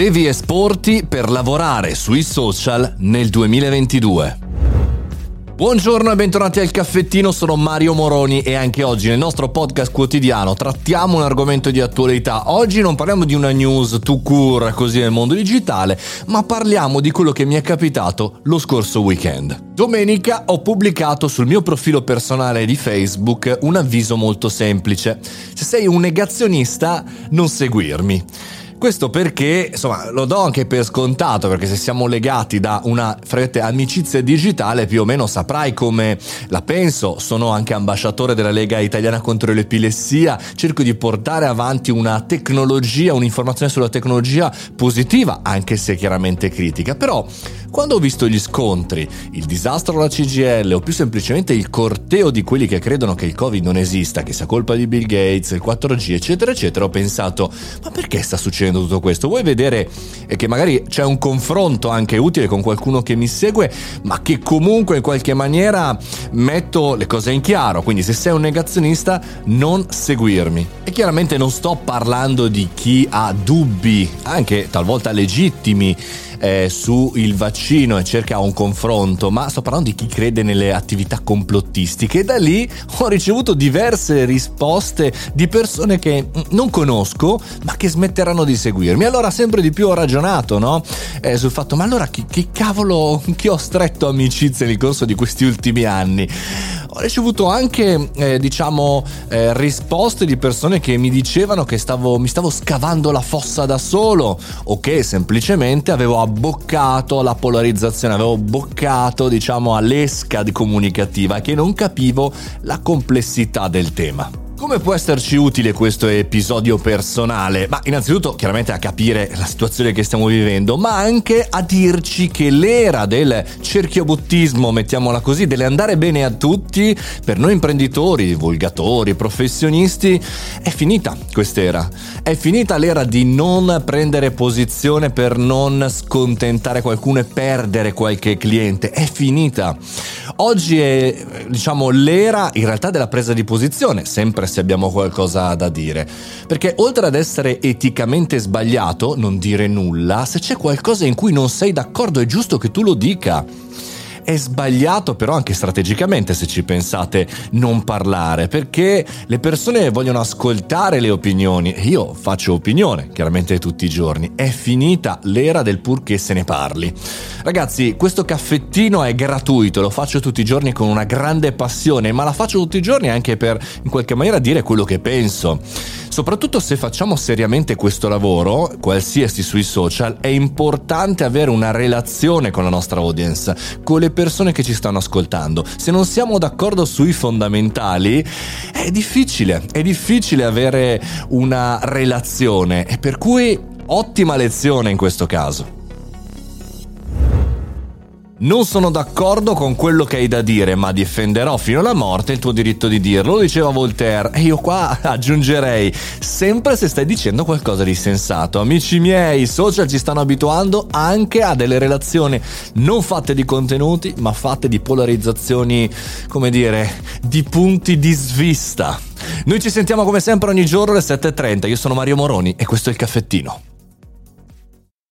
Devi esporti per lavorare sui social nel 2022. Buongiorno e bentornati al caffettino, sono Mario Moroni e anche oggi nel nostro podcast quotidiano trattiamo un argomento di attualità. Oggi non parliamo di una news to cure così nel mondo digitale, ma parliamo di quello che mi è capitato lo scorso weekend. Domenica ho pubblicato sul mio profilo personale di Facebook un avviso molto semplice. Se sei un negazionista, non seguirmi. Questo perché, insomma, lo do anche per scontato, perché se siamo legati da una frette amicizia digitale, più o meno saprai come la penso. Sono anche ambasciatore della Lega Italiana contro l'epilessia, cerco di portare avanti una tecnologia, un'informazione sulla tecnologia positiva, anche se chiaramente critica. Però, quando ho visto gli scontri, il disastro alla CGL o più semplicemente il corteo di quelli che credono che il Covid non esista, che sia colpa di Bill Gates, il 4G, eccetera, eccetera, ho pensato, ma perché sta succedendo? Succedendo tutto questo. Vuoi vedere che magari c'è un confronto anche utile con qualcuno che mi segue, ma che comunque in qualche maniera metto le cose in chiaro. Quindi se sei un negazionista non seguirmi. E chiaramente non sto parlando di chi ha dubbi, anche talvolta legittimi, eh, sul vaccino e cerca un confronto, ma sto parlando di chi crede nelle attività complottistiche. E da lì ho ricevuto diverse risposte di persone che non conosco, ma che smetteranno di seguirmi. Allora sempre di più ho ragionato, no? Eh, sul fatto, ma allora chi, chi cavolo, chi ho stretto amicizia nel corso di questi ultimi anni? Ho ricevuto anche, eh, diciamo, eh, risposte di persone che mi dicevano che stavo, mi stavo scavando la fossa da solo o che semplicemente avevo abboccato la polarizzazione, avevo boccato, diciamo, all'esca comunicativa che non capivo la complessità del tema. Come può esserci utile questo episodio personale? Ma innanzitutto chiaramente a capire la situazione che stiamo vivendo, ma anche a dirci che l'era del cerchiobottismo, mettiamola così, dell'andare bene a tutti, per noi imprenditori, divulgatori, professionisti, è finita quest'era. È finita l'era di non prendere posizione per non scontentare qualcuno e perdere qualche cliente. È finita. Oggi è, diciamo, l'era in realtà della presa di posizione, sempre se abbiamo qualcosa da dire. Perché oltre ad essere eticamente sbagliato, non dire nulla, se c'è qualcosa in cui non sei d'accordo è giusto che tu lo dica. È sbagliato però anche strategicamente se ci pensate non parlare perché le persone vogliono ascoltare le opinioni io faccio opinione chiaramente tutti i giorni. È finita l'era del purché se ne parli. Ragazzi, questo caffettino è gratuito, lo faccio tutti i giorni con una grande passione, ma la faccio tutti i giorni anche per in qualche maniera dire quello che penso. Soprattutto se facciamo seriamente questo lavoro, qualsiasi sui social, è importante avere una relazione con la nostra audience, con le persone che ci stanno ascoltando. Se non siamo d'accordo sui fondamentali, è difficile, è difficile avere una relazione e per cui ottima lezione in questo caso. Non sono d'accordo con quello che hai da dire, ma difenderò fino alla morte il tuo diritto di dirlo, lo diceva Voltaire. E io qua aggiungerei, sempre se stai dicendo qualcosa di sensato. Amici miei, i social ci stanno abituando anche a delle relazioni non fatte di contenuti, ma fatte di polarizzazioni, come dire, di punti di svista. Noi ci sentiamo come sempre ogni giorno alle 7.30. Io sono Mario Moroni e questo è il caffettino.